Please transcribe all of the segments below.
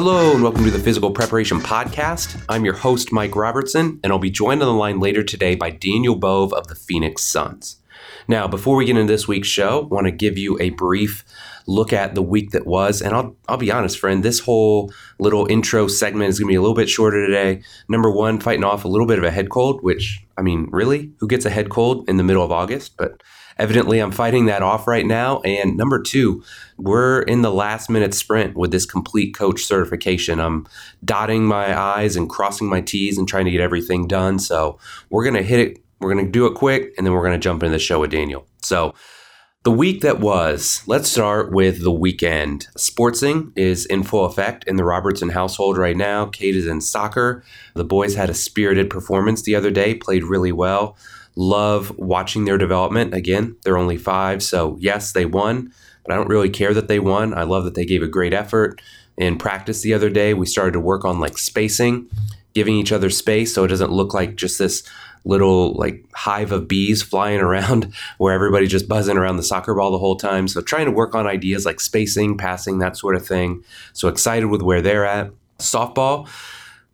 Hello, and welcome to the Physical Preparation Podcast. I'm your host, Mike Robertson, and I'll be joined on the line later today by Daniel Bove of the Phoenix Suns. Now, before we get into this week's show, I want to give you a brief look at the week that was. And I'll, I'll be honest, friend, this whole little intro segment is going to be a little bit shorter today. Number one, fighting off a little bit of a head cold, which, I mean, really? Who gets a head cold in the middle of August? But evidently I'm fighting that off right now. And number two, we're in the last minute sprint with this complete coach certification. I'm dotting my I's and crossing my T's and trying to get everything done. So we're going to hit it. We're going to do it quick and then we're going to jump into the show with Daniel. So, the week that was, let's start with the weekend. Sportsing is in full effect in the Robertson household right now. Kate is in soccer. The boys had a spirited performance the other day, played really well. Love watching their development. Again, they're only five, so yes, they won, but I don't really care that they won. I love that they gave a great effort. In practice the other day, we started to work on like spacing, giving each other space so it doesn't look like just this little like hive of bees flying around where everybody's just buzzing around the soccer ball the whole time. So trying to work on ideas like spacing, passing, that sort of thing. So excited with where they're at. Softball,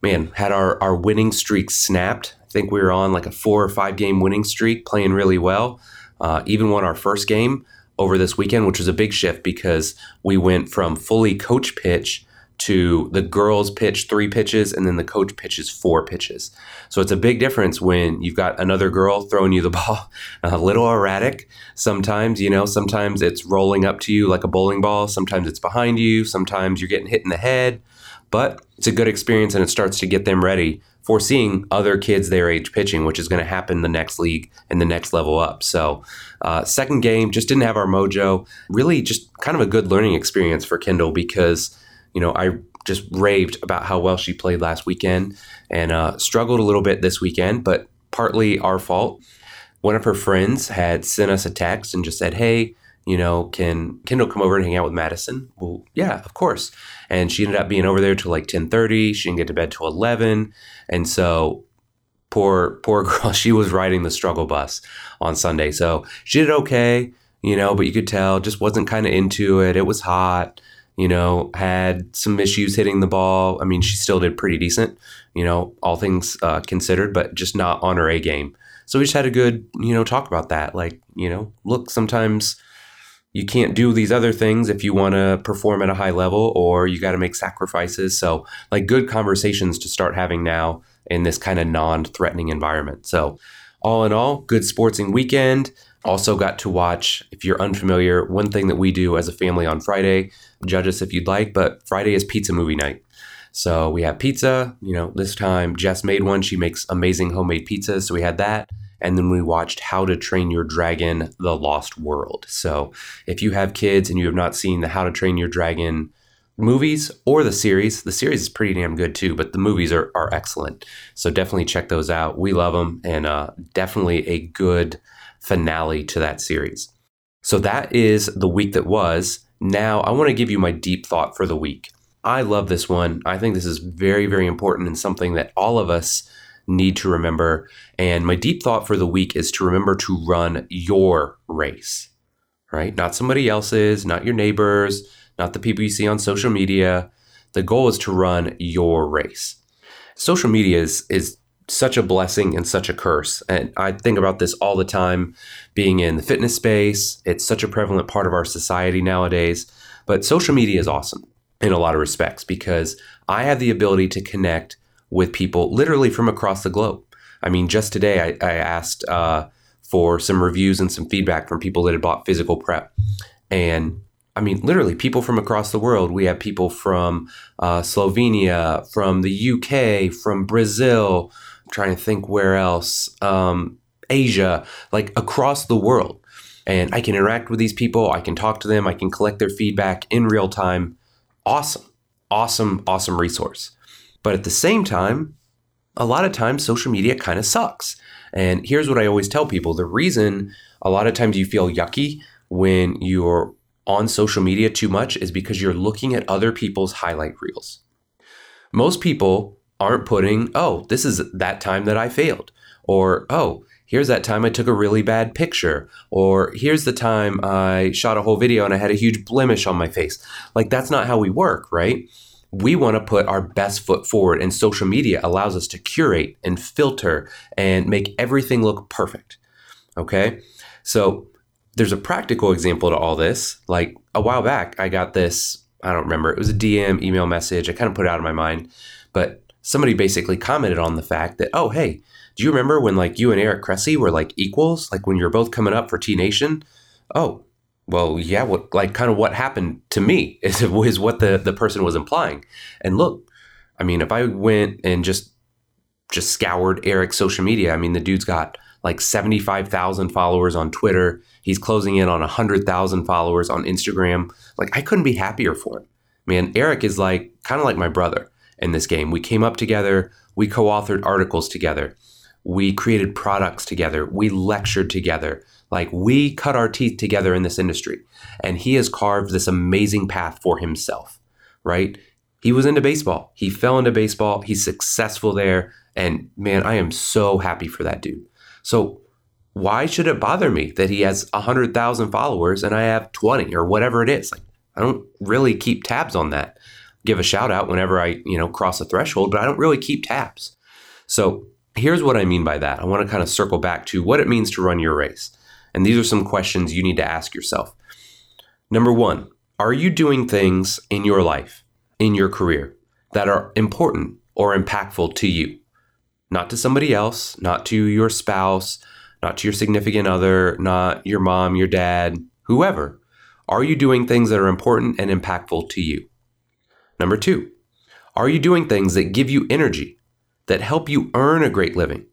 man, had our, our winning streak snapped I think we were on like a four or five game winning streak, playing really well. Uh, even won our first game over this weekend, which was a big shift because we went from fully coach pitch to the girls pitch three pitches and then the coach pitches four pitches. So it's a big difference when you've got another girl throwing you the ball a little erratic. Sometimes, you know, sometimes it's rolling up to you like a bowling ball, sometimes it's behind you, sometimes you're getting hit in the head. But it's a good experience and it starts to get them ready for seeing other kids their age pitching, which is going to happen the next league and the next level up. So, uh, second game just didn't have our mojo. Really, just kind of a good learning experience for Kendall because, you know, I just raved about how well she played last weekend and uh, struggled a little bit this weekend, but partly our fault. One of her friends had sent us a text and just said, Hey, you know, can Kendall come over and hang out with Madison? Well, yeah, of course. And she ended up being over there till like 1030. She didn't get to bed till 11. And so poor, poor girl, she was riding the struggle bus on Sunday. So she did okay, you know, but you could tell just wasn't kind of into it. It was hot, you know, had some issues hitting the ball. I mean, she still did pretty decent, you know, all things uh, considered, but just not on her A game. So we just had a good, you know, talk about that. Like, you know, look, sometimes – you can't do these other things if you want to perform at a high level or you got to make sacrifices. So, like good conversations to start having now in this kind of non threatening environment. So, all in all, good sporting weekend. Also, got to watch, if you're unfamiliar, one thing that we do as a family on Friday, judge us if you'd like, but Friday is pizza movie night. So, we have pizza. You know, this time Jess made one. She makes amazing homemade pizzas. So, we had that and then we watched How to Train Your Dragon: The Lost World. So, if you have kids and you have not seen the How to Train Your Dragon movies or the series, the series is pretty damn good too, but the movies are, are excellent. So, definitely check those out. We love them, and uh, definitely a good finale to that series. So, that is the week that was. Now, I want to give you my deep thought for the week. I love this one. I think this is very, very important and something that all of us need to remember. And my deep thought for the week is to remember to run your race, right? Not somebody else's, not your neighbors, not the people you see on social media. The goal is to run your race. Social media is, is such a blessing and such a curse. And I think about this all the time being in the fitness space. It's such a prevalent part of our society nowadays. But social media is awesome in a lot of respects because I have the ability to connect with people literally from across the globe. I mean, just today I, I asked uh, for some reviews and some feedback from people that had bought physical prep. And I mean, literally, people from across the world. We have people from uh, Slovenia, from the UK, from Brazil. I'm trying to think where else. Um, Asia, like across the world. And I can interact with these people. I can talk to them. I can collect their feedback in real time. Awesome, awesome, awesome resource. But at the same time, a lot of times social media kind of sucks. And here's what I always tell people the reason a lot of times you feel yucky when you're on social media too much is because you're looking at other people's highlight reels. Most people aren't putting, oh, this is that time that I failed, or oh, here's that time I took a really bad picture, or here's the time I shot a whole video and I had a huge blemish on my face. Like, that's not how we work, right? We want to put our best foot forward, and social media allows us to curate and filter and make everything look perfect. Okay. So there's a practical example to all this. Like a while back, I got this, I don't remember, it was a DM email message. I kind of put it out of my mind, but somebody basically commented on the fact that, oh, hey, do you remember when like you and Eric Cressey were like equals? Like when you're both coming up for T Nation? Oh, well, yeah, what like kind of what happened to me is, is what the, the person was implying. And look, I mean, if I went and just just scoured Eric's social media, I mean, the dude's got like 75,000 followers on Twitter. He's closing in on 100,000 followers on Instagram. Like, I couldn't be happier for him. Man, Eric is like kind of like my brother in this game. We came up together, we co authored articles together, we created products together, we lectured together. Like, we cut our teeth together in this industry. And he has carved this amazing path for himself, right? He was into baseball. He fell into baseball. He's successful there. And man, I am so happy for that dude. So why should it bother me that he has 100,000 followers and I have 20 or whatever it is? Like I don't really keep tabs on that. Give a shout out whenever I, you know, cross a threshold, but I don't really keep tabs. So, here's what I mean by that. I want to kind of circle back to what it means to run your race. And these are some questions you need to ask yourself. Number 1, are you doing things in your life, in your career that are important or impactful to you? not to somebody else, not to your spouse, not to your significant other, not your mom, your dad, whoever. Are you doing things that are important and impactful to you? Number two, are you doing things that give you energy, that help you earn a great living,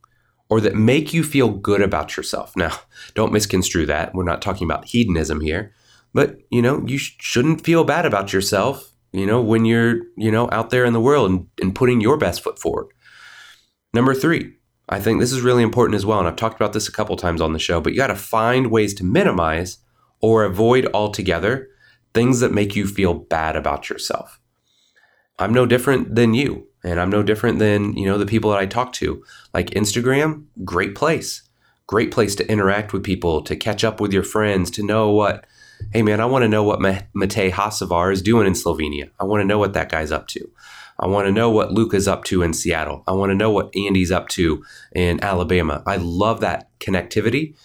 or that make you feel good about yourself? Now, don't misconstrue that. We're not talking about hedonism here, but you know, you sh- shouldn't feel bad about yourself, you know, when you're, you know, out there in the world and, and putting your best foot forward. Number three, I think this is really important as well. And I've talked about this a couple times on the show, but you got to find ways to minimize or avoid altogether things that make you feel bad about yourself. I'm no different than you, and I'm no different than, you know, the people that I talk to. Like Instagram, great place. Great place to interact with people, to catch up with your friends, to know what, hey man, I want to know what Matej Hocevar is doing in Slovenia. I want to know what that guy's up to. I want to know what Luka's up to in Seattle. I want to know what Andy's up to in Alabama. I love that connectivity,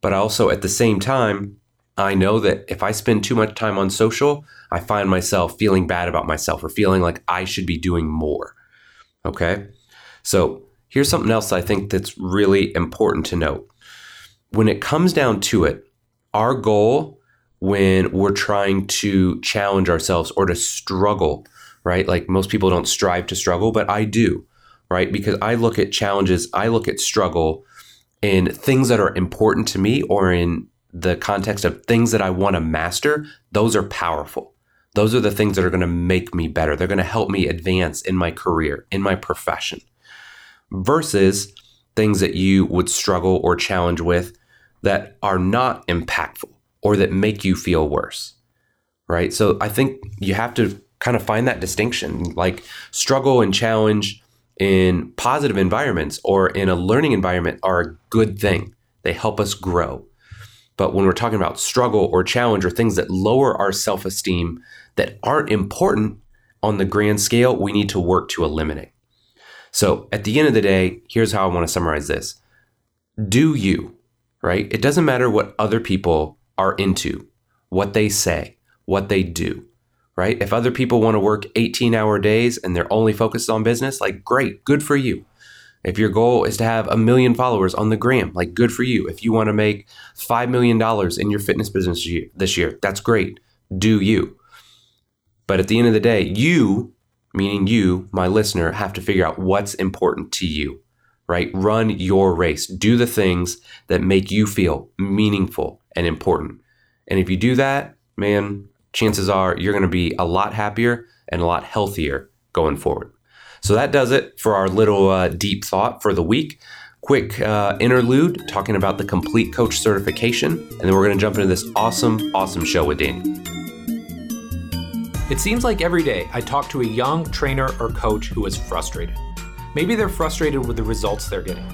but also at the same time, I know that if I spend too much time on social, I find myself feeling bad about myself or feeling like I should be doing more. Okay? So, here's something else I think that's really important to note. When it comes down to it, our goal when we're trying to challenge ourselves or to struggle right? Like most people don't strive to struggle, but I do, right? Because I look at challenges, I look at struggle in things that are important to me or in the context of things that I want to master, those are powerful. Those are the things that are going to make me better. They're going to help me advance in my career, in my profession, versus things that you would struggle or challenge with that are not impactful or that make you feel worse. Right. So I think you have to kind of find that distinction, like struggle and challenge in positive environments or in a learning environment are a good thing. They help us grow. But when we're talking about struggle or challenge or things that lower our self esteem that aren't important on the grand scale, we need to work to eliminate. So at the end of the day, here's how I want to summarize this Do you, right? It doesn't matter what other people are into, what they say, what they do right? If other people want to work 18 hour days and they're only focused on business, like great, good for you. If your goal is to have a million followers on the gram, like good for you. If you want to make $5 million in your fitness business this year, that's great. Do you. But at the end of the day, you, meaning you, my listener, have to figure out what's important to you, right? Run your race. Do the things that make you feel meaningful and important. And if you do that, man, chances are you're going to be a lot happier and a lot healthier going forward. So that does it for our little uh, deep thought for the week. Quick uh, interlude talking about the complete coach certification, and then we're going to jump into this awesome, awesome show with Daniel. It seems like every day I talk to a young trainer or coach who is frustrated. Maybe they're frustrated with the results they're getting.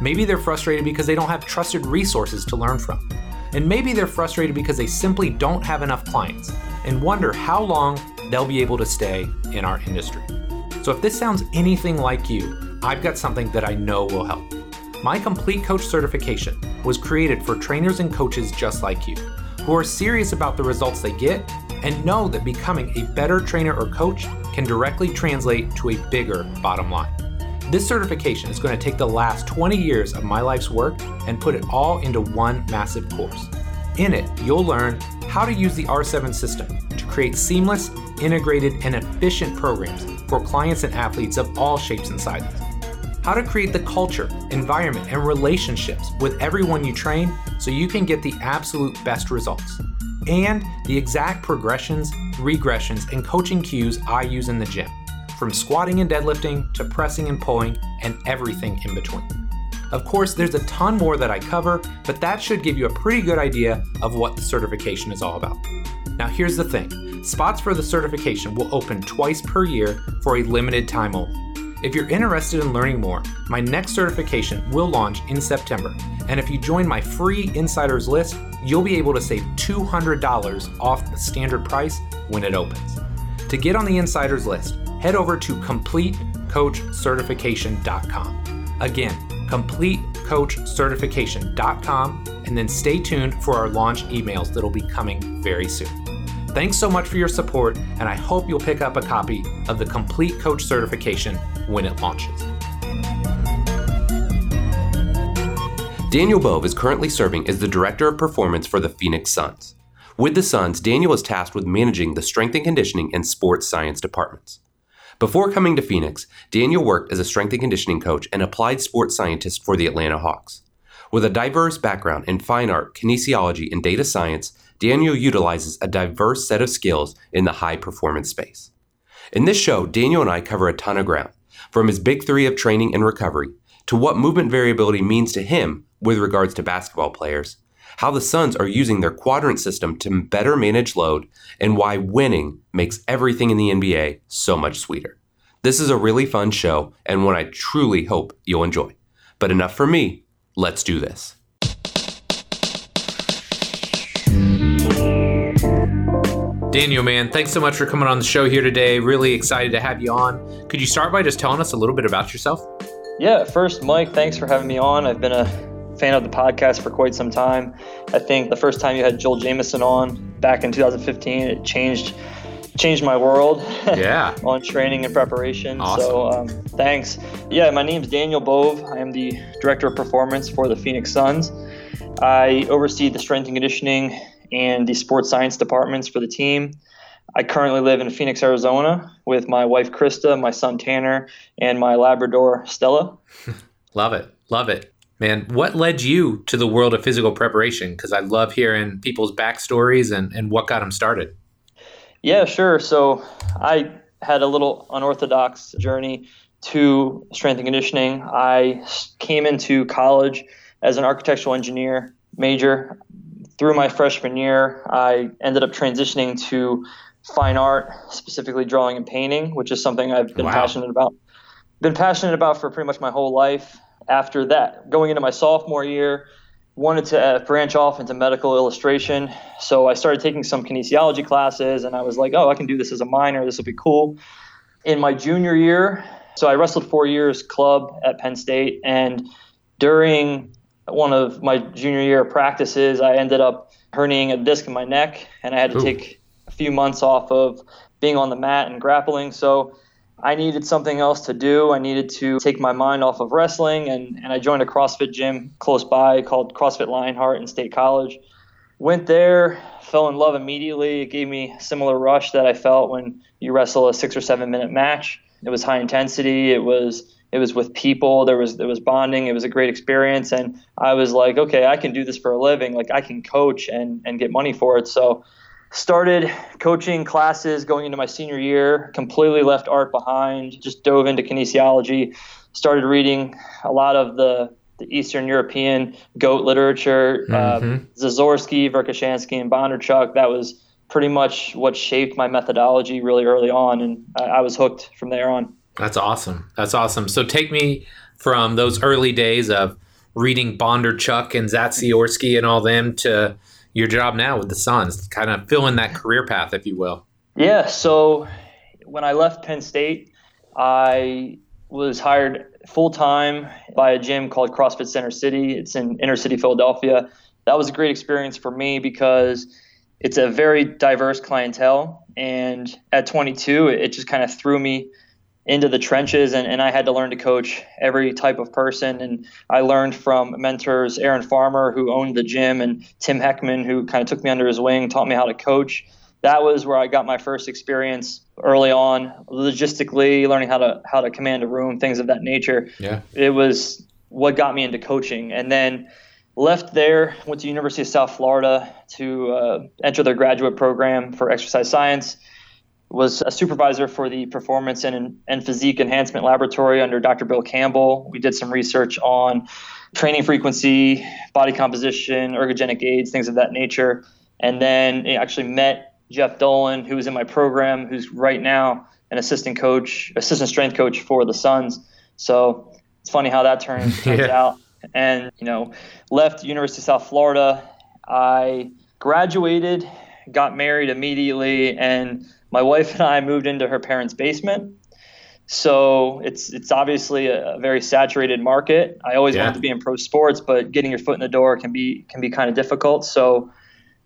Maybe they're frustrated because they don't have trusted resources to learn from. And maybe they're frustrated because they simply don't have enough clients and wonder how long they'll be able to stay in our industry. So if this sounds anything like you, I've got something that I know will help. My Complete Coach certification was created for trainers and coaches just like you, who are serious about the results they get and know that becoming a better trainer or coach can directly translate to a bigger bottom line. This certification is going to take the last 20 years of my life's work and put it all into one massive course. In it, you'll learn how to use the R7 system to create seamless, integrated, and efficient programs for clients and athletes of all shapes and sizes. How to create the culture, environment, and relationships with everyone you train so you can get the absolute best results. And the exact progressions, regressions, and coaching cues I use in the gym from squatting and deadlifting to pressing and pulling and everything in between. Of course, there's a ton more that I cover, but that should give you a pretty good idea of what the certification is all about. Now, here's the thing spots for the certification will open twice per year for a limited time only. If you're interested in learning more, my next certification will launch in September. And if you join my free insiders list, you'll be able to save $200 off the standard price when it opens. To get on the insiders list, head over to CompleteCoachCertification.com. Again, CompleteCoachCertification.com, and then stay tuned for our launch emails that'll be coming very soon. Thanks so much for your support, and I hope you'll pick up a copy of the Complete Coach Certification when it launches. Daniel Bove is currently serving as the Director of Performance for the Phoenix Suns. With the Suns, Daniel is tasked with managing the strength and conditioning and sports science departments. Before coming to Phoenix, Daniel worked as a strength and conditioning coach and applied sports scientist for the Atlanta Hawks. With a diverse background in fine art, kinesiology, and data science, Daniel utilizes a diverse set of skills in the high performance space. In this show, Daniel and I cover a ton of ground, from his big three of training and recovery to what movement variability means to him with regards to basketball players, how the Suns are using their quadrant system to better manage load, and why winning makes everything in the NBA so much sweeter. This is a really fun show and one I truly hope you'll enjoy. But enough for me, let's do this. Daniel, man, thanks so much for coming on the show here today. Really excited to have you on. Could you start by just telling us a little bit about yourself? Yeah, first, Mike, thanks for having me on. I've been a fan of the podcast for quite some time. I think the first time you had Joel Jamieson on back in 2015, it changed changed my world. Yeah. on training and preparation. Awesome. So um, thanks. Yeah, my name is Daniel Bove. I am the director of performance for the Phoenix Suns. I oversee the strength and conditioning and the sports science departments for the team. I currently live in Phoenix, Arizona, with my wife Krista, my son Tanner, and my Labrador Stella. Love it. Love it. Man, what led you to the world of physical preparation? Because I love hearing people's backstories and, and what got them started. Yeah, sure. So I had a little unorthodox journey to strength and conditioning. I came into college as an architectural engineer major. Through my freshman year, I ended up transitioning to fine art, specifically drawing and painting, which is something I've been Wow. passionate about. Been passionate about for pretty much my whole life. After that, going into my sophomore year, wanted to uh, branch off into medical illustration. So I started taking some kinesiology classes, and I was like, oh, I can do this as a minor. This will be cool. In my junior year, so I wrestled four years club at Penn State, and during one of my junior year practices, I ended up herniating a disc in my neck, and I had to Ooh. take a few months off of being on the mat and grappling. So I needed something else to do. I needed to take my mind off of wrestling, and, and I joined a CrossFit gym close by called CrossFit Lionheart in State College. Went there, fell in love immediately. It gave me a similar rush that I felt when you wrestle a six or seven minute match. It was high intensity. It was it was with people. There was there was bonding. It was a great experience, and I was like, okay, I can do this for a living. Like I can coach and and get money for it. So started coaching classes going into my senior year completely left art behind just dove into kinesiology started reading a lot of the, the eastern european goat literature uh, Mhm. Zatsiorsky Verkhoshansky and bondarchuk that was pretty much what shaped my methodology really early on and I, I was hooked from there on That's awesome. That's awesome. So take me from those early days of reading Bondarchuk and Zatsiorski and all them to your job now with the Suns, kind of filling that career path, if you will. Yeah, so when I left Penn State, I was hired full time by a gym called CrossFit Center City. It's in inner city Philadelphia. That was a great experience for me because it's a very diverse clientele. And at 22, it just kind of threw me into the trenches and, and I had to learn to coach every type of person. And I learned from mentors Aaron Farmer, who owned the gym, and Tim Heckman, who kind of took me under his wing, taught me how to coach. That was where I got my first experience early on, logistically learning how to how to command a room, things of that nature. Yeah. It was what got me into coaching. And then left there, went to University of South Florida to uh, enter their graduate program for exercise science was a supervisor for the performance and, and physique enhancement laboratory under Dr. Bill Campbell. We did some research on training frequency, body composition, ergogenic aids, things of that nature. And then actually met Jeff Dolan, who was in my program, who's right now an assistant coach, assistant strength coach for the Suns. So it's funny how that turns, turns yeah. out. And, you know, left University of South Florida. I graduated, got married immediately, and my wife and I moved into her parents' basement. So it's it's obviously a, very saturated market. I always yeah. wanted to be in pro sports, but getting your foot in the door can be can be kind of difficult. So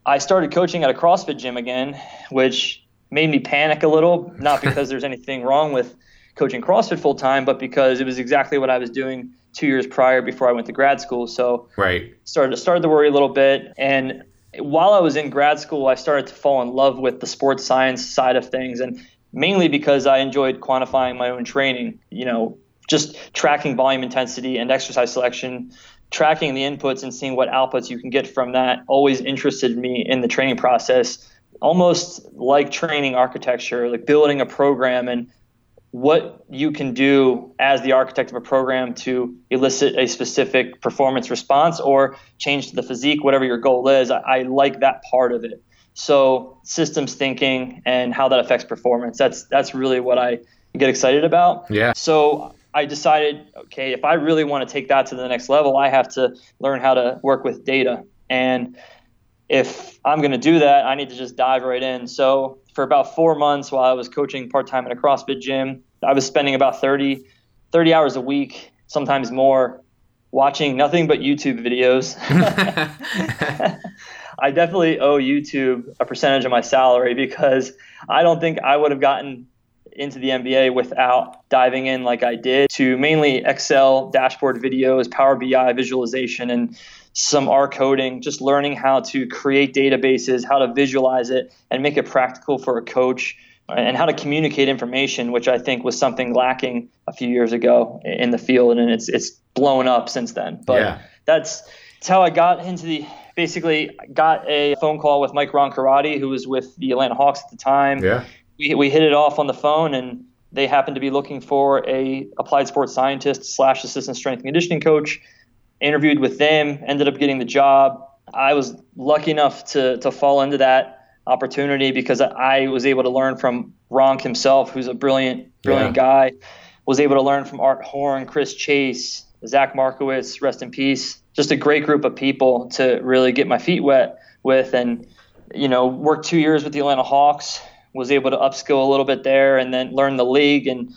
I started coaching at a CrossFit gym again, which made me panic a little. Not because there's anything wrong with coaching CrossFit full time, but because it was exactly what I was doing two years prior before I went to grad school. So right started started to worry a little bit, and while I was in grad school, I started to fall in love with the sports science side of things, and mainly because I enjoyed quantifying my own training. You know, just tracking volume intensity and exercise selection, tracking the inputs and seeing what outputs you can get from that always interested me in the training process. Almost like training architecture, like building a program and what you can do as the architect of a program to elicit a specific performance response or change the physique, whatever your goal is. I, I, like that part of it. So systems thinking and how that affects performance. That's that's really what I get excited about. Yeah. So I decided, okay, if I really want to take that to the next level, I have to learn how to work with data. And if I'm going to do that, I need to just dive right in. So for about four months while I was coaching part time at a CrossFit gym. I was spending about 30, 30 hours a week, sometimes more, watching nothing but YouTube videos. I definitely owe YouTube a percentage of my salary because I don't think I would have gotten into the NBA without diving in like I did to mainly Excel dashboard videos, Power BI visualization, and some R coding, just learning how to create databases, how to visualize it, and make it practical for a coach, and how to communicate information, which I think was something lacking a few years ago in the field, and it's it's blown up since then. But yeah. that's that's how I got into the. Basically, got a phone call with Mike Roncarati, who was with the Atlanta Hawks at the time. Yeah, we we hit it off on the phone, and they happened to be looking for a applied sports scientist slash assistant strength and conditioning coach interviewed with them, ended up getting the job. I was lucky enough to to fall into that opportunity because I was able to learn from Ronk himself, who's a brilliant, brilliant yeah. guy. Was able to learn from Art Horn, Chris Chase, Zach Markowitz, rest in peace. Just a great group of people to really get my feet wet with, and you know, worked two years with the Atlanta Hawks. Was able to upskill a little bit there, and then learn the league and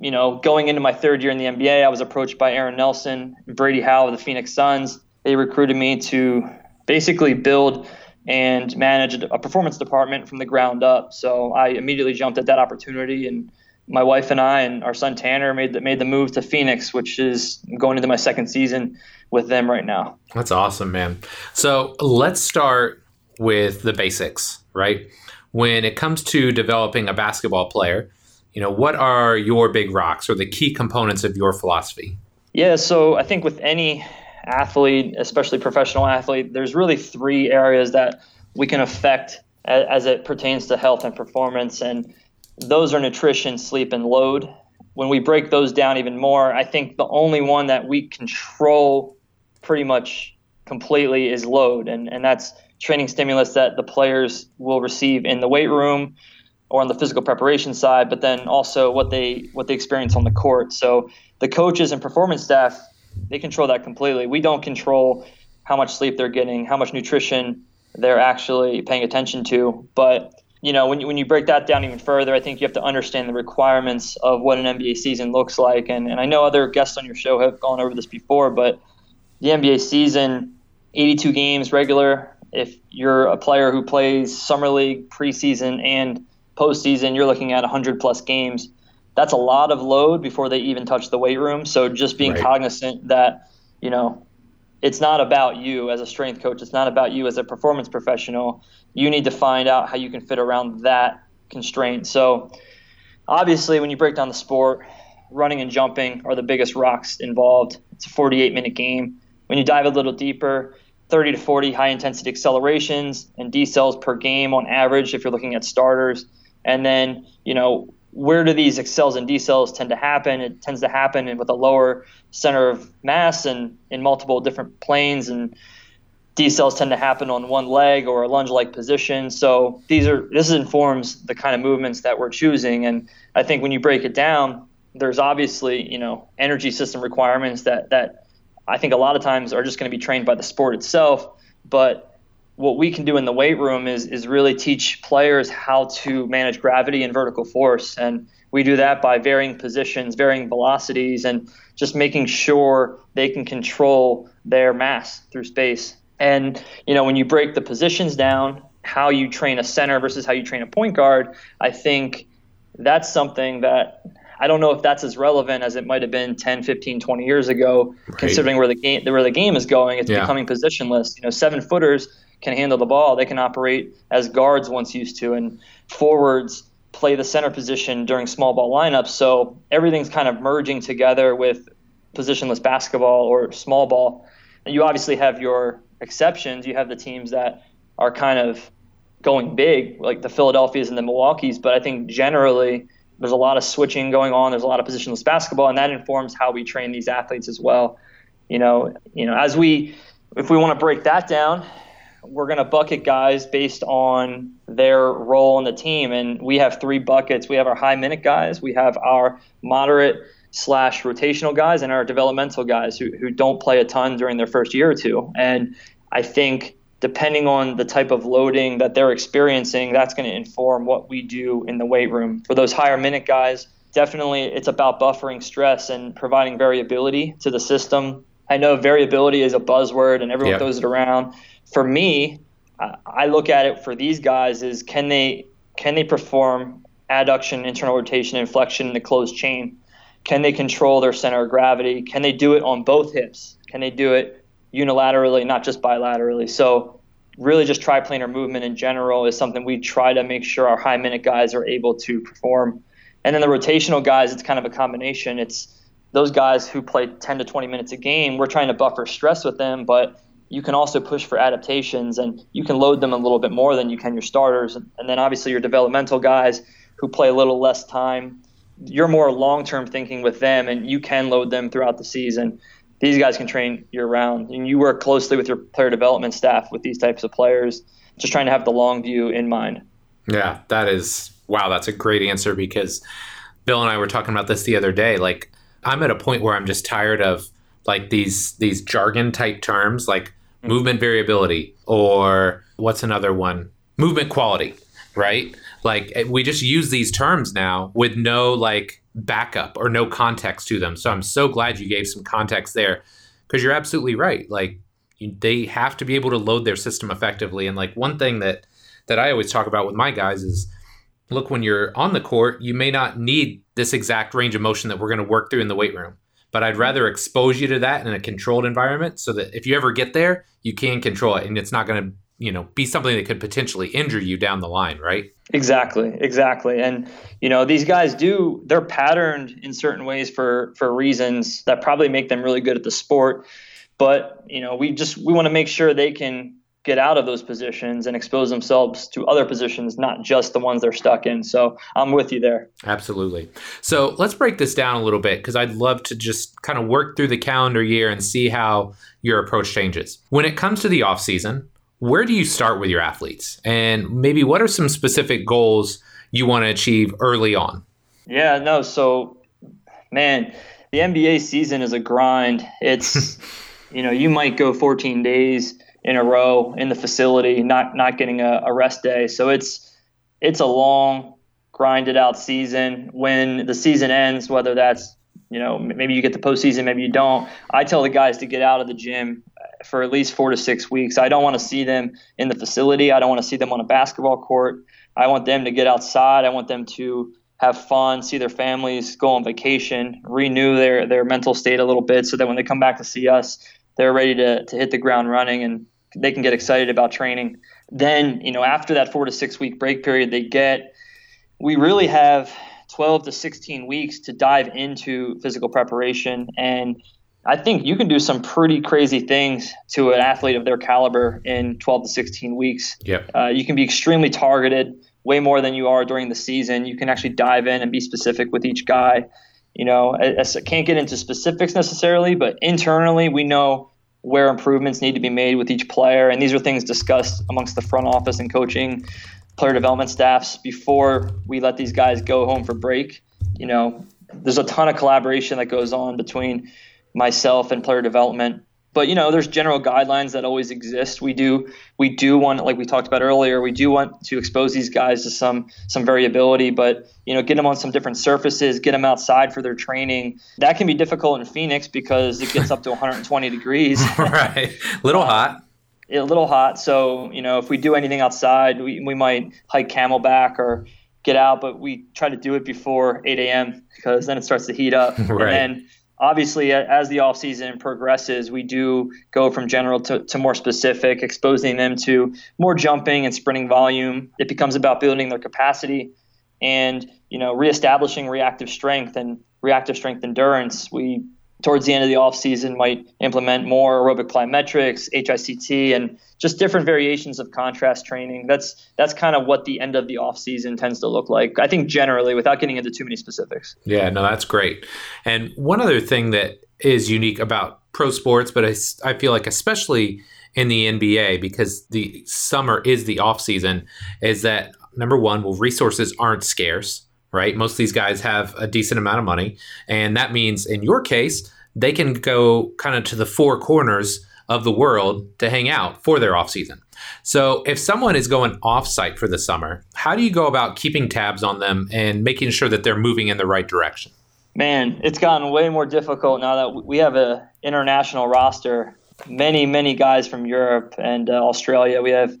you know, going into my third year in the NBA, I was approached by Aaron Nelson, Brady Howe of the Phoenix Suns. They recruited me to basically build and manage a performance department from the ground up. So I immediately jumped at that opportunity, and my wife and I and our son Tanner made the, made the move to Phoenix, which is going into my second season with them right now. That's awesome, man. So let's start with the basics, right? When it comes to developing a basketball player, you know, what are your big rocks or the key components of your philosophy? Yeah, so I think with any athlete, especially professional athlete, there's really three areas that we can affect as it pertains to health and performance, and those are nutrition, sleep, and load. When we break those down even more, I think the only one that we control pretty much completely is load, and, and that's training stimulus that the players will receive in the weight room or on the physical preparation side, but then also what they what they experience on the court. So the coaches and performance staff they control that completely. We don't control how much sleep they're getting, how much nutrition they're actually paying attention to, but you know, when you, when you break that down even further, I think you have to understand the requirements of what an NBA season looks like. And, and I know other guests on your show have gone over this before, but the NBA season, 82 games regular. If you're a player who plays summer league, preseason, and postseason, you're looking at 100 plus games. That's a lot of load before they even touch the weight room. So just being right. cognizant that, you know, it's not about you as a strength coach. It's not about you as a performance professional. You need to find out how you can fit around that constraint. So, obviously, when you break down the sport, running and jumping are the biggest rocks involved. It's a 48 minute game. When you dive a little deeper, 30 to 40 high intensity accelerations and decels per game on average if you're looking at starters. And then, you know, where do these accels and decels tend to happen? It tends to happen with a lower center of mass and in multiple different planes and decels tend to happen on one leg or a lunge-like position. So these are this informs the kind of movements that we're choosing. And I think when you break it down, there's obviously you know energy system requirements that that I think a lot of times are just going to be trained by the sport itself. But what we can do in the weight room is is really teach players how to manage gravity and vertical force and we do that by varying positions varying velocities and just making sure they can control their mass through space and you know when you break the positions down how you train a center versus how you train a point guard i think that's something that I don't know if that's as relevant as it might have been 10, 15, 20 years ago, right. considering where the game where the game is going. It's yeah. becoming positionless. You know, seven footers can handle the ball. They can operate as guards once used to, and forwards play the center position during small ball lineups. So everything's kind of merging together with positionless basketball or small ball. And you obviously have your exceptions. You have the teams that are kind of going big, like the Philadelphias and the Milwaukee's. But I think generally there's a lot of switching going on. There's a lot of positionless basketball, and that informs how we train these athletes as well. You know, you know, as we if we want to break that down, we're going to bucket guys based on their role in the team. And we have three buckets. We have our high minute guys, we have our moderate slash rotational guys, and our developmental guys who, who don't play a ton during their first year or two. And I think depending on the type of loading that they're experiencing, that's going to inform what we do in the weight room. For those higher minute guys, definitely it's about buffering stress and providing variability to the system. I know variability is a buzzword and everyone throws it around for me, I look at it for these guys is can they can they perform adduction, internal rotation, and flexion in the closed chain? Can they control their center of gravity? Can they do it on both hips? Can they do it unilaterally, not just bilaterally? So really just triplanar movement in general is something we try to make sure our high minute guys are able to perform. And then the rotational guys, it's kind of a combination. It's those guys who play 10 to 20 minutes a game. We're trying to buffer stress with them, but you can also push for adaptations and you can load them a little bit more than you can your starters. And then obviously your developmental guys who play a little less time, you're more long term thinking with them and you can load them throughout the season. These guys can train year round. And you work closely with your player development staff with these types of players, just trying to have the long view in mind. Yeah, that is wow, that's a great answer because Bill and I were talking about this the other day. Like I'm at a point where I'm just tired of like these these jargon type terms like movement variability, or what's another one? Movement quality, right? Like eh, we just use these terms now with no like backup or no context to them. So I'm so glad you gave some context there because you're absolutely right. Like they have to be able to load their system effectively. And like one thing that that I always talk about with my guys is look when you're on the court, you may not need this exact range of motion that we're going to work through in the weight room but I'd rather expose you to that in a controlled environment so that if you ever get there, you can control it and it's not going to, you know, be something that could potentially injure you down the line, right? Exactly, exactly. And you know, these guys do they're patterned in certain ways for for reasons that probably make them really good at the sport. But, you know, we just we want to make sure they can get out of those positions and expose themselves to other positions, not just the ones they're stuck in. So I'm with you there. Absolutely. So let's break this down a little bit because I'd love to just kind of work through the calendar year and see how your approach changes. When it comes to the off season, where do you start with your athletes? And maybe what are some specific goals you want to achieve early on? Yeah, no, so man, the NBA season is a grind. It's you know, you might go 14 days in a row in the facility, not not getting a, a rest day. So it's it's a long, grinded out season. When the season ends, whether that's you know maybe you get the postseason, maybe you don't. I tell the guys to get out of the gym uh, for at least four to six weeks. I don't want to see them in the facility. I don't want to see them on a basketball court. I want them to get outside. I want them to have fun, see their families, go on vacation, renew their their mental state a little bit, so that when they come back to see us, they're ready to to hit the ground running and they can get excited about training. Then, you know, after that four to six week break period, they get, we really have 12 to 16 weeks to dive into physical preparation. And I think you can do some pretty crazy things to an athlete of their caliber in 12 to 16 weeks. Yeah. Uh, you can be extremely targeted, way more than you are during the season. You can actually dive in and be specific with each guy. You know, I, I can't get into specifics necessarily, but internally, we know where improvements need to be made with each player. And these are things discussed amongst the front office and coaching player development staffs before we let these guys go home for break. You know, there's a ton of collaboration that goes on between myself and player development but you know there's general guidelines that always exist. We do we do want like we talked about earlier we do want to expose these guys to some some variability. But you know get them on some different surfaces get them outside for their training that can be difficult in phoenix because it gets up to 120 degrees. Right. Little uh, hot. a little hot. So you know if we do anything outside we, we might hike camelback or get out but we try to do it before 8 a.m because then it starts to heat up. Right. and then obviously as the offseason progresses we do go from general to, to more specific exposing them to more jumping and sprinting volume. It becomes about building their capacity and you know reestablishing reactive strength and reactive strength endurance. We towards the end of the offseason might implement more aerobic plyometrics hict and just different variations of contrast training. That's that's kind of what the end of the offseason tends to look like i think generally without getting into too many specifics. Yeah no that's great. And one other thing that is unique about pro sports but I, I feel like especially in the nba because the summer is the off season is that number one well resources aren't scarce right? Most of these guys have a decent amount of money. And that means in your case, they can go kind of to the four corners of the world to hang out for their off season. So if someone is going off site for the summer, how do you go about keeping tabs on them and making sure that they're moving in the right direction? Man, it's gotten way more difficult now that we have an international roster. Many, many guys from Europe and uh, Australia. We have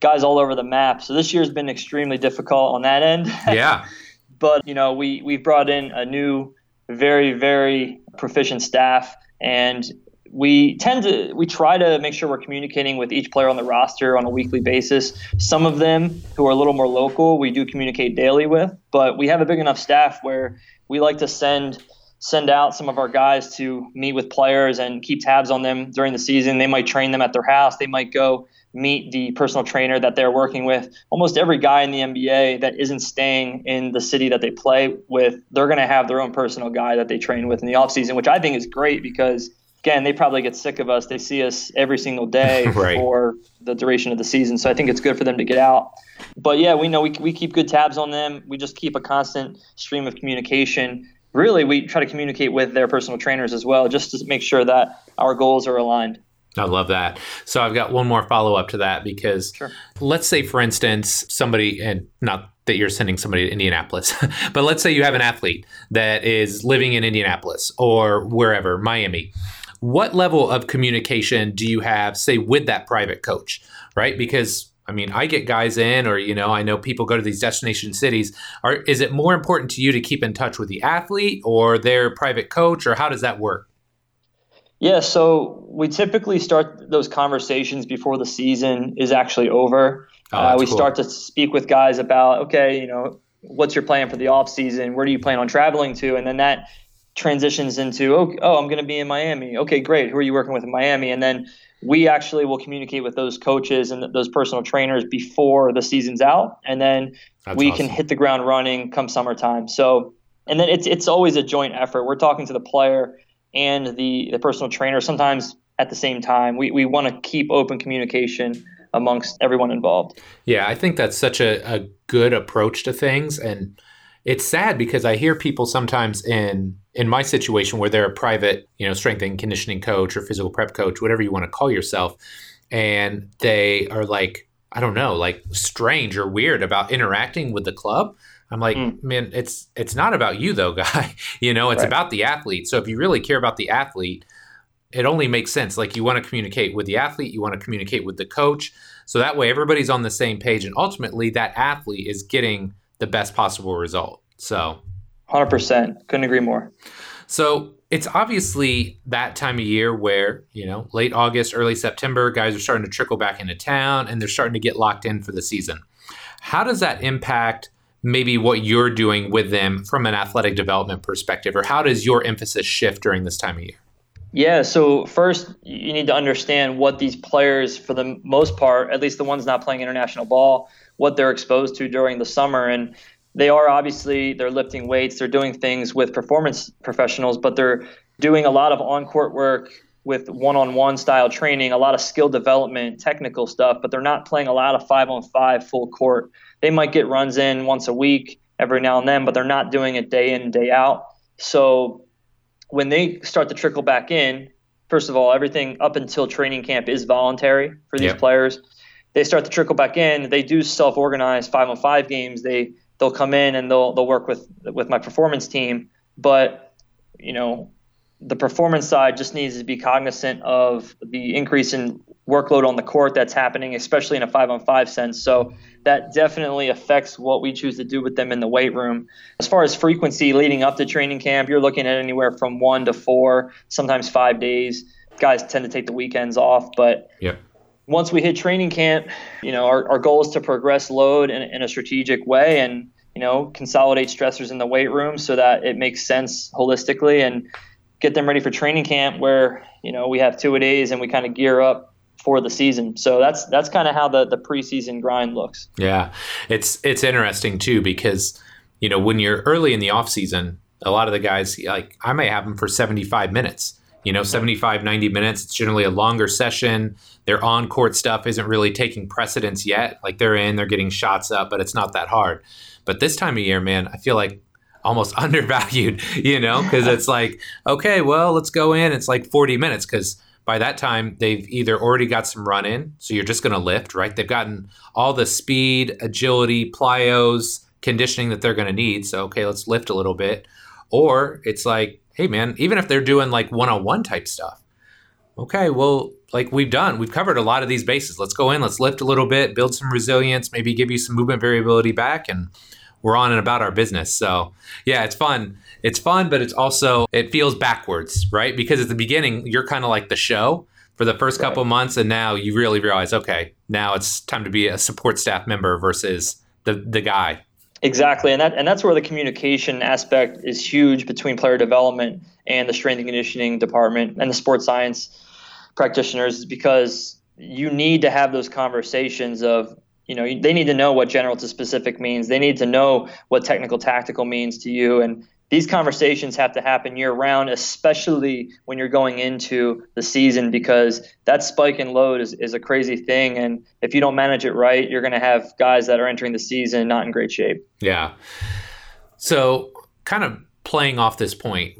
guys all over the map. So this year's been extremely difficult on that end. Yeah. but you know, we we've brought in a new, very, very proficient staff, and we tend to we try to make sure we're communicating with each player on the roster on a weekly basis. Some of them who are a little more local, we do communicate daily with, but we have a big enough staff where we like to send send out some of our guys to meet with players and keep tabs on them during the season. They might train them at their house. They might go meet the personal trainer that they're working with. Almost every guy in the NBA that isn't staying in the city that they play with, they're going to have their own personal guy that they train with in the offseason, which I think is great because again, they probably get sick of us. They see us every single day right. for the duration of the season. So I think it's good for them to get out. But yeah, we know we, we keep good tabs on them. We just keep a constant stream of communication. Really, we try to communicate with their personal trainers as well, just to make sure that our goals are aligned. I love that. So I've got one more follow up to that because sure. let's say, for instance, somebody, and not that you're sending somebody to Indianapolis, but let's say you have an athlete that is living in Indianapolis or wherever, Miami. What level of communication do you have, say, with that private coach, right? Because I mean, I get guys in, or you know, I know people go to these destination cities. Are is it more important to you to keep in touch with the athlete or their private coach, or how does that work? Yeah, so we typically start those conversations before the season is actually over. Oh, uh, we cool. start to speak with guys about, okay, you know, what's your plan for the off season? Where do you plan on traveling to? And then that transitions into, oh, oh I'm going to be in Miami. Okay, great. Who are you working with in Miami? And then we actually will communicate with those coaches and those personal trainers before the season's out, and then That's we awesome. can hit the ground running come summertime. So, and then it's it's always a joint effort. We're talking to the player and the the personal trainer sometimes at the same time. We we want to keep open communication amongst everyone involved. Yeah, I think that's such a, a good approach to things. And it's sad because I hear people sometimes in in my situation where they're a private, you know, strength and conditioning coach or physical prep coach, whatever you want to call yourself, and they are like, I don't know, like strange or weird about interacting with the club. I'm like, mm. man, it's it's not about you though, guy. you know, it's right. about the athlete. So if you really care about the athlete, it only makes sense. Like you want to communicate with the athlete, you want to communicate with the coach. So that way everybody's on the same page and ultimately that athlete is getting the best possible result. So 100%. Couldn't agree more. So it's obviously that time of year where, you know, late August, early September, guys are starting to trickle back into town and they're starting to get locked in for the season. How does that impact maybe what you're doing with them from an athletic development perspective, or how does your emphasis shift during this time of year? Yeah, so first you need to understand what these players, for the most part, at least the ones not playing international ball, what they're exposed to during the summer. And they are obviously they're lifting weights, they're doing things with performance professionals, but they're doing a lot of on-court work with one-on-one style training, a lot of skill development, technical stuff, but they're not playing a lot of five-on-five full court they might get runs in once a week every now and then, but they're not doing it day in day out. So when they start to trickle back in, first of all, everything up until training camp is voluntary for these players. They start to trickle back in. They do self-organize five on five games. They they'll come in and they'll they'll work with with my performance team. But you know, the performance side just needs to be cognizant of the increase in workload on the court that's happening, especially in a five on five sense. So that definitely affects what we choose to do with them in the weight room. As far as frequency leading up to training camp, you're looking at anywhere from one to four, sometimes five days. Guys tend to take the weekends off, but yep. once we hit training camp, you know, our, our goal is to progress load in, in a strategic way and, you know, consolidate stressors in the weight room so that it makes sense holistically and get them ready for training camp where, you know, we have two a days and we kind of gear up for the season. So that's that's kind of how the the preseason grind looks. Yeah. It's it's interesting too because you know, when you're early in the off season, a lot of the guys like I may have them for 75 minutes. You know, 75 90 minutes, it's generally a longer session. Their on-court stuff isn't really taking precedence yet. Like they're in, they're getting shots up, but it's not that hard. But this time of year, man, I feel like almost undervalued, you know, because it's like, okay, well, let's go in. It's like 40 minutes because by that time they've either already got some run in, so you're just going to lift, right? They've gotten all the speed, agility, plyos, conditioning that they're going to need. So, okay, let's lift a little bit. Or it's like, hey, man, even if they're doing like one on one type stuff, okay, well, like we've done, we've covered a lot of these bases. Let's go in, let's lift a little bit, build some resilience, maybe give you some movement variability back, and we're on and about our business. So yeah, it's fun. It's fun, but it's also it feels backwards, right? Because at the beginning you're kind of like the show for the first couple right. months, and now you really realize, okay, now it's time to be a support staff member versus the the guy. Exactly, and that and that's where the communication aspect is huge between player development and the strength and conditioning department and the sports science practitioners, because you need to have those conversations of you know they need to know what general to specific means they need to know what technical tactical means to you and these conversations have to happen year round especially when you're going into the season because that spike in load is, is a crazy thing. And if you don't manage it right you're going to have guys that are entering the season not in great shape. Yeah. So kind of playing off this point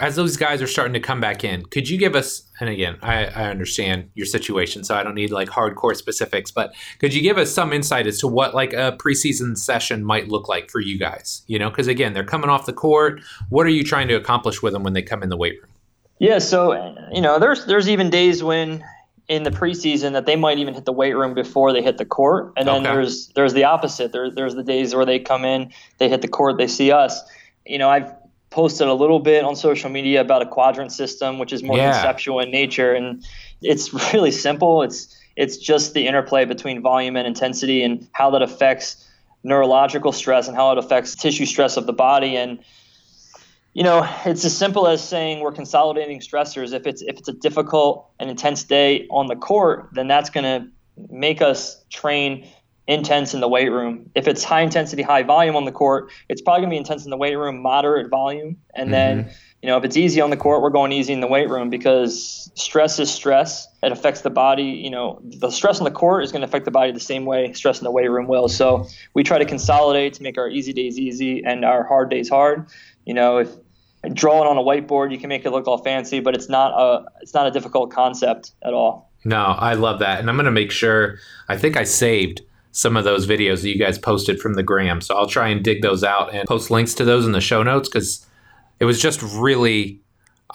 as those guys are starting to come back in, could you give us, and again, I, I, understand your situation, so I don't need like hardcore specifics, but could you give us some insight as to what like a preseason session might look like for you guys? You know, because again, they're coming off the court. What are you trying to accomplish with them when they come in the weight room? Yeah, so you know, there's there's even days when in the preseason that they might even hit the weight room before they hit the court, and then okay. there's there's the opposite. There, there's the days where they come in, they hit the court, they see us. You know, I've posted a little bit on social media about a quadrant system, which is more yeah. conceptual in nature, and it's really simple. It's it's just the interplay between volume and intensity and how that affects neurological stress and how it affects tissue stress of the body and you know it's as simple as saying we're consolidating stressors if it's if it's a difficult and intense day on the court then that's going to make us train intense in the weight room. If it's high intensity, high volume on the court, it's probably gonna be intense in the weight room, moderate volume, and mm-hmm. then you know if it's easy on the court, we're going easy in the weight room because stress is stress. It affects the body. You know, the stress on the court is going to affect the body the same way stress in the weight room will. So we try to consolidate to make our easy days easy and our hard days hard. You know, if drawing on a whiteboard, you can make it look all fancy, but it's not a it's not a difficult concept at all. No, I love that. And I'm going to make sure, I think I saved some of those videos that you guys posted from the gram. So I'll try and dig those out and post links to those in the show notes because it was just really,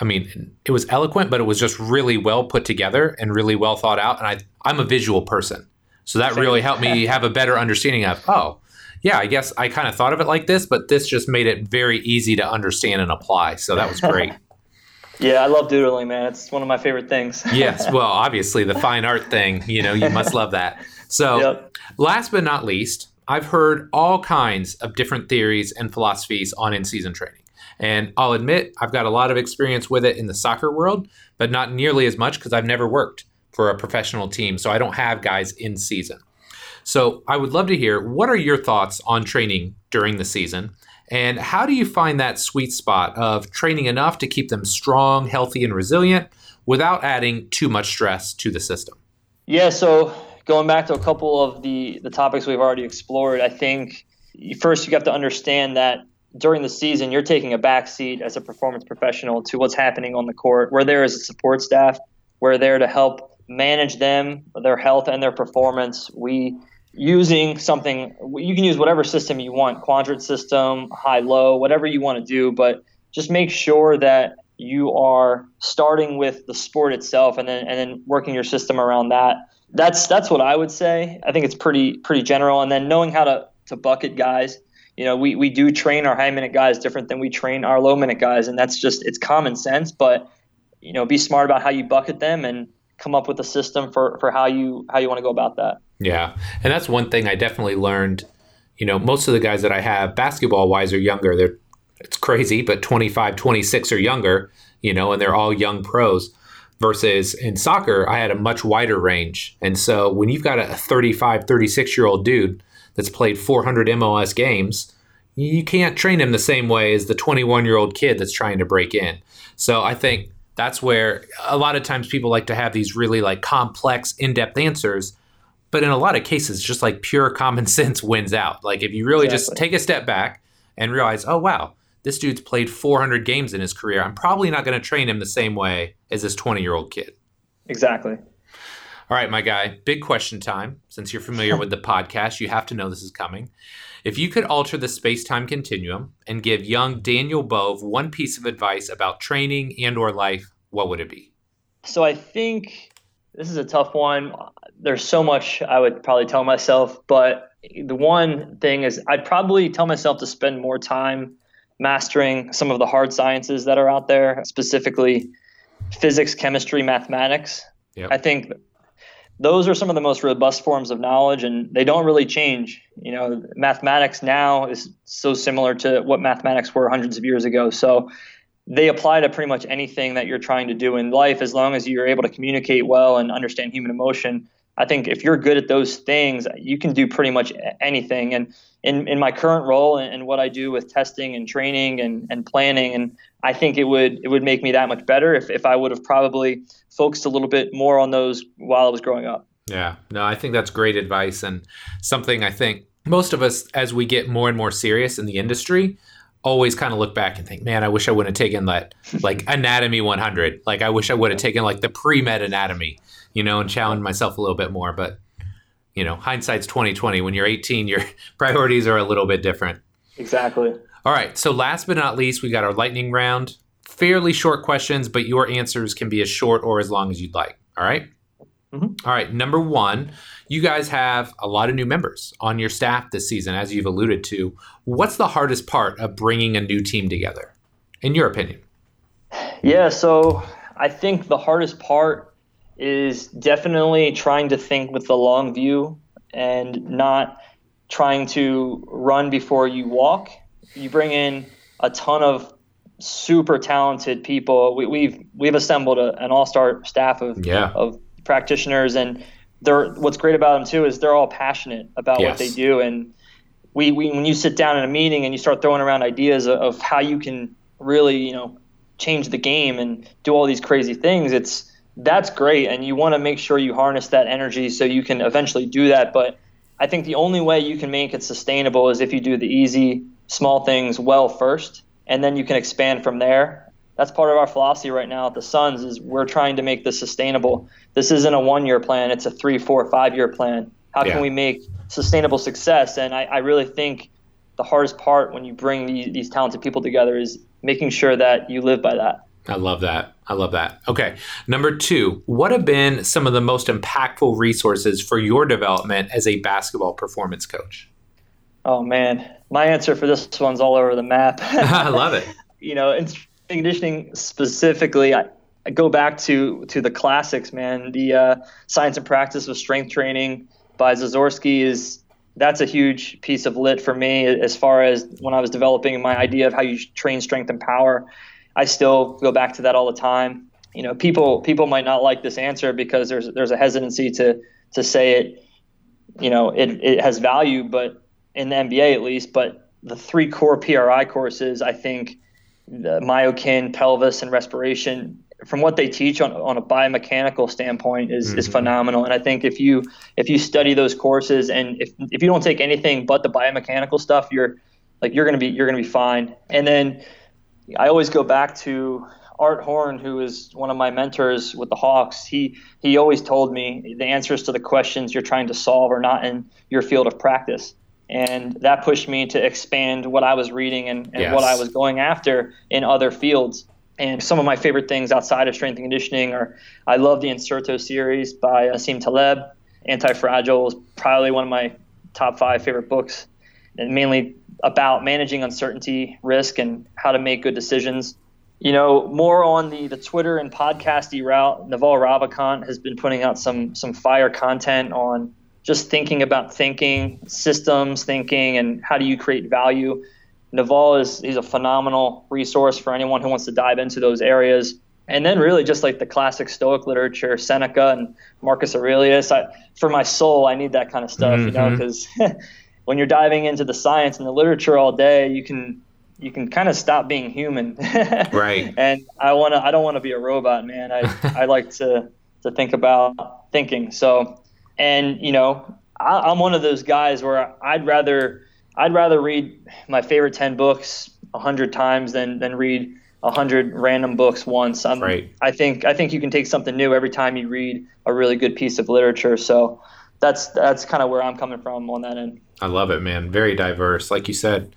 I mean, it was eloquent, but it was just really well put together and really well thought out. And I, I'm a visual person. So that really helped me have a better understanding of, oh, yeah, I guess I kind of thought of it like this, but this just made it very easy to understand and apply. So that was great. yeah, I love doodling, man. It's one of my favorite things. yes, well, obviously the fine art thing, you know, you must love that. So, yep. last but not least, I've heard all kinds of different theories and philosophies on in season training. And I'll admit, I've got a lot of experience with it in the soccer world, but not nearly as much because I've never worked for a professional team. So I don't have guys in season. So I would love to hear what are your thoughts on training during the season? And how do you find that sweet spot of training enough to keep them strong, healthy, and resilient without adding too much stress to the system? Yeah, so going back to a couple of the the topics we've already explored, I think first you have to understand that during the season you're taking a back seat as a performance professional to what's happening on the court. We're there as a support staff. We're there to help manage them, their health and their performance. We using something you can use whatever system you want, quadrant system, high low, whatever you want to do, but just make sure that you are starting with the sport itself and then and then working your system around that that's that's what I would say. I think it's pretty pretty general, and then knowing how to to bucket guys. You know, we, we do train our high minute guys different than we train our low minute guys, and that's just it's common sense. But you know, be smart about how you bucket them and come up with a system for for how you how you want to go about that. Yeah, and that's one thing I definitely learned. You know, most of the guys that I have basketball wise are younger. They're it's crazy, but 25, 26 or younger, you know, and they're all young pros versus in soccer i had a much wider range. And so when you've got a 35 36 year old dude that's played 400 mls games you can't train him the same way as the 21 year old kid that's trying to break in. So i think that's where a lot of times people like to have these really like complex in-depth answers. But in a lot of cases just like pure common sense wins out. Like if you really exactly. just take a step back and realize oh wow this dude's played 400 games in his career. I'm probably not going to train him the same way as this 20 year old kid. Exactly. All right, my guy, big question time. Since you're familiar with the podcast, you have to know this is coming. If you could alter the space time continuum and give young Daniel Bove one piece of advice about training and or life, what would it be? So I think this is a tough one. There's so much I would probably tell myself, but the one thing is I'd probably tell myself to spend more time mastering some of the hard sciences that are out there, specifically physics, chemistry, mathematics. Yep. I think those are some of the most robust forms of knowledge and they don't really change. You know, mathematics now is so similar to what mathematics were hundreds of years ago. So they apply to pretty much anything that you're trying to do in life as long as you're able to communicate well and understand human emotion. I think if you're good at those things, you can do pretty much anything. And in, in my current role and, and what I do with testing and training and, and planning, and I think it would it would make me that much better if, if I would have probably focused a little bit more on those while I was growing up. Yeah, no, I think that's great advice and something I think most of us, as we get more and more serious in the industry, always kind of look back and think, man, I wish I would have taken that like anatomy 100. Like I wish I would have taken like the pre med anatomy you know, and challenge myself a little bit more. But you know, hindsight's twenty twenty. When you're 18, your priorities are a little bit different. Exactly. All right. So last but not least, we got our lightning round. Fairly short questions, but your answers can be as short or as long as you'd like. All right? mm-hmm. All right. Number one, you guys have a lot of new members on your staff this season, as you've alluded to. What's the hardest part of bringing a new team together, in your opinion? Yeah. So I think the hardest part is definitely trying to think with the long view and not trying to run before you walk. You bring in a ton of super talented people. We, have we've, we've assembled a, an all star staff of yeah. of practitioners, and they're what's great about them too is they're all passionate about yes. what they do. And we, we when you sit down in a meeting and you start throwing around ideas of, of how you can really you know change the game and do all these crazy things, it's that's great and you want to make sure you harness that energy so you can eventually do that but i think the only way you can make it sustainable is if you do the easy small things well first and then you can expand from there that's part of our philosophy right now at the Suns is we're trying to make this sustainable. This isn't a one year plan; it's a three, four, five year plan. How yeah. can we make sustainable success? And I, I, really think the hardest part when you bring these, these talented people together is making sure that you live by that. I love that. I love that. Okay. Number two, what have been some of the most impactful resources for your development as a basketball performance coach? Oh, man. My answer for this one's all over the map. I love it. You know, in conditioning specifically, I, I, go back to, to the classics, man. The uh, Science and Practice of Strength Training by Zatsiorsky is that's a huge piece of lit for me as far as when I was developing my idea of how you train strength and power I still go back to that all the time. You know, people people might not like this answer because there's there's a hesitancy to to say it. You know, it it has value, but in the NBA at least. But the three core PRI courses, I think, the myokin, pelvis, and respiration from what they teach on, on a biomechanical standpoint is, mm-hmm. is phenomenal. And I think if you if you study those courses and if, if you don't take anything but the biomechanical stuff, you're like you're gonna be you're gonna be fine. And then I always go back to Art Horn, who is one of my mentors with the Hawks. He he always told me the answers to the questions you're trying to solve are not in your field of practice, and that pushed me to expand what I was reading and, and yes. what I was going after in other fields. And some of my favorite things outside of strength and conditioning are I love the Incerto series by Nassim Taleb. Anti-Fragile is probably one of my top five favorite books, and mainly about managing uncertainty, risk, and how to make good decisions. You know, more on the, the Twitter and podcasty route, Naval Ravikant has been putting out some some fire content on just thinking about thinking, systems thinking, and how do you create value. Naval is he's a phenomenal resource for anyone who wants to dive into those areas. And then really just like the classic Stoic literature, Seneca and Marcus Aurelius. I, for my soul, I need that kind of stuff, mm-hmm. you know, because when you're diving into the science and the literature all day, you can you can kind of stop being human. right. And I want to I don't want to be a robot, man. I I like to to think about thinking. So, and you know, I, I'm one of those guys where I'd rather I'd rather read my favorite ten books a hundred times than than read a hundred random books once. I'm, right. I think I think you can take something new every time you read a really good piece of literature. So that's that's kind of where I'm coming from on that end. I love it, man. Very diverse, like you said.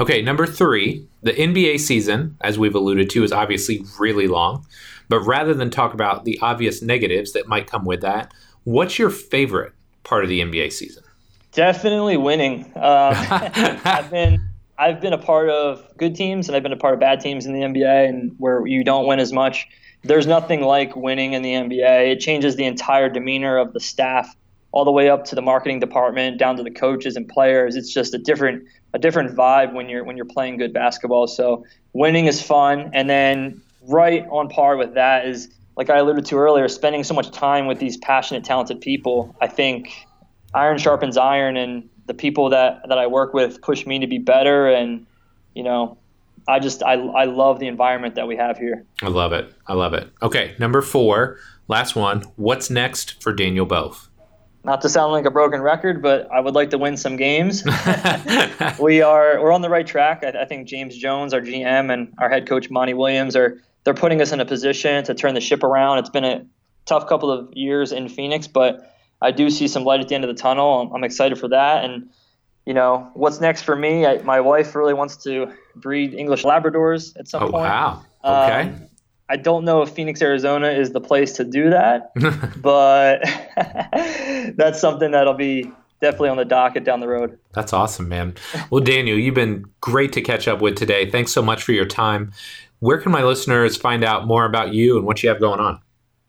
Okay, number three, the NBA season, as we've alluded to, is obviously really long. But rather than talk about the obvious negatives that might come with that, what's your favorite part of the NBA season? Definitely winning. Um, I've been I've been a part of good teams and I've been a part of bad teams in the NBA, and where you don't win as much. There's nothing like winning in the NBA. It changes the entire demeanor of the staff all the way up to the marketing department, down to the coaches and players. It's just a different a different vibe when you're when you're playing good basketball. So winning is fun, and then right on par with that is like I alluded to earlier, spending so much time with these passionate, talented people. I think iron sharpens iron, and the people that that I work with push me to be better. And you know, I just I I love the environment that we have here. I love it. I love it. Okay, number four, last one. What's next for Daniel Bove? Not to sound like a broken record, but I would like to win some games. we are we're on the right track. I, I, think James Jones, our GM, and our head coach Monty Williams are they're putting us in a position to turn the ship around. It's been a tough couple of years in Phoenix, but I do see some light at the end of the tunnel. I'm, I'm excited for that. And you know what's next for me? I, my wife really wants to breed English Labradors at some oh, point. Wow. Okay. Um, I don't know if Phoenix, Arizona is the place to do that, but that's something that'll be definitely on the docket down the road. That's awesome, man. Well, Daniel, you've been great to catch up with today. Thanks so much for your time. Where can my listeners find out more about you and what you have going on?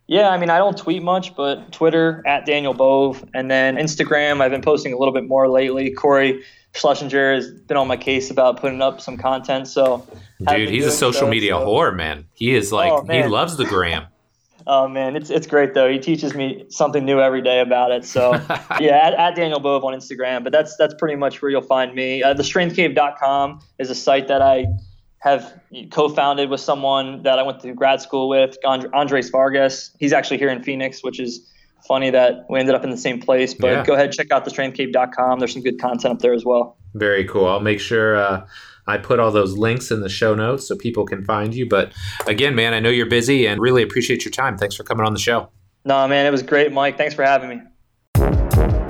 Yeah, I mean, I don't tweet much, but Twitter at Daniel Bove, and then Instagram. I've been posting a little bit more lately. Corey Schlesinger has been on my case about putting up some content. So, dude, he's a social so, media so. whore, man. He is like oh, he loves the gram. oh man, it's it's great though. He teaches me something new every day about it. So yeah, at, at, Daniel Bove on Instagram. But that's that's pretty much where you'll find me. Uh, TheStrengthCave.com is a site that I have co-founded with someone that I went to grad school with, Andres Vargas. He's actually here in Phoenix, which is funny that we ended up in the same place. But yeah. go ahead, check out thestrengthcave.com. There's some good content up there as well. Very cool. I'll make sure uh, I put all those links in the show notes so people can find you. But again, man, I know you're busy and really appreciate your time. Thanks for coming on the show. No, man, it was great, Mike. Thanks for having me.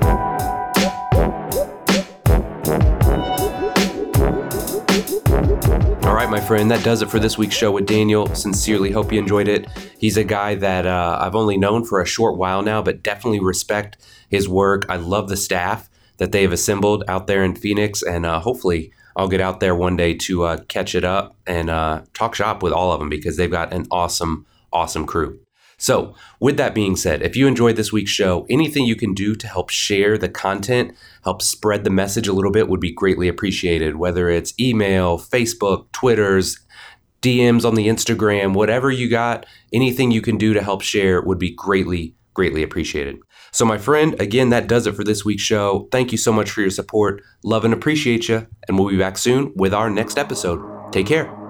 All right, my friend, that does it for this week's show with Daniel. Sincerely hope you enjoyed it. He's a guy that uh, I've only known for a short while now, but definitely respect his work. I love the staff that they have assembled out there in Phoenix, and uh, hopefully I'll get out there one day to uh, catch it up and uh, talk shop with all of them because they've got an awesome, awesome crew. So, with that being said, if you enjoyed this week's show, anything you can do to help share the content, help spread the message a little bit would be greatly appreciated. Whether it's email, Facebook, Twitters, DMs on the Instagram, whatever you got, anything you can do to help share would be greatly, greatly appreciated. So, my friend, again, that does it for this week's show. Thank you so much for your support. Love and appreciate you. And we'll be back soon with our next episode. Take care.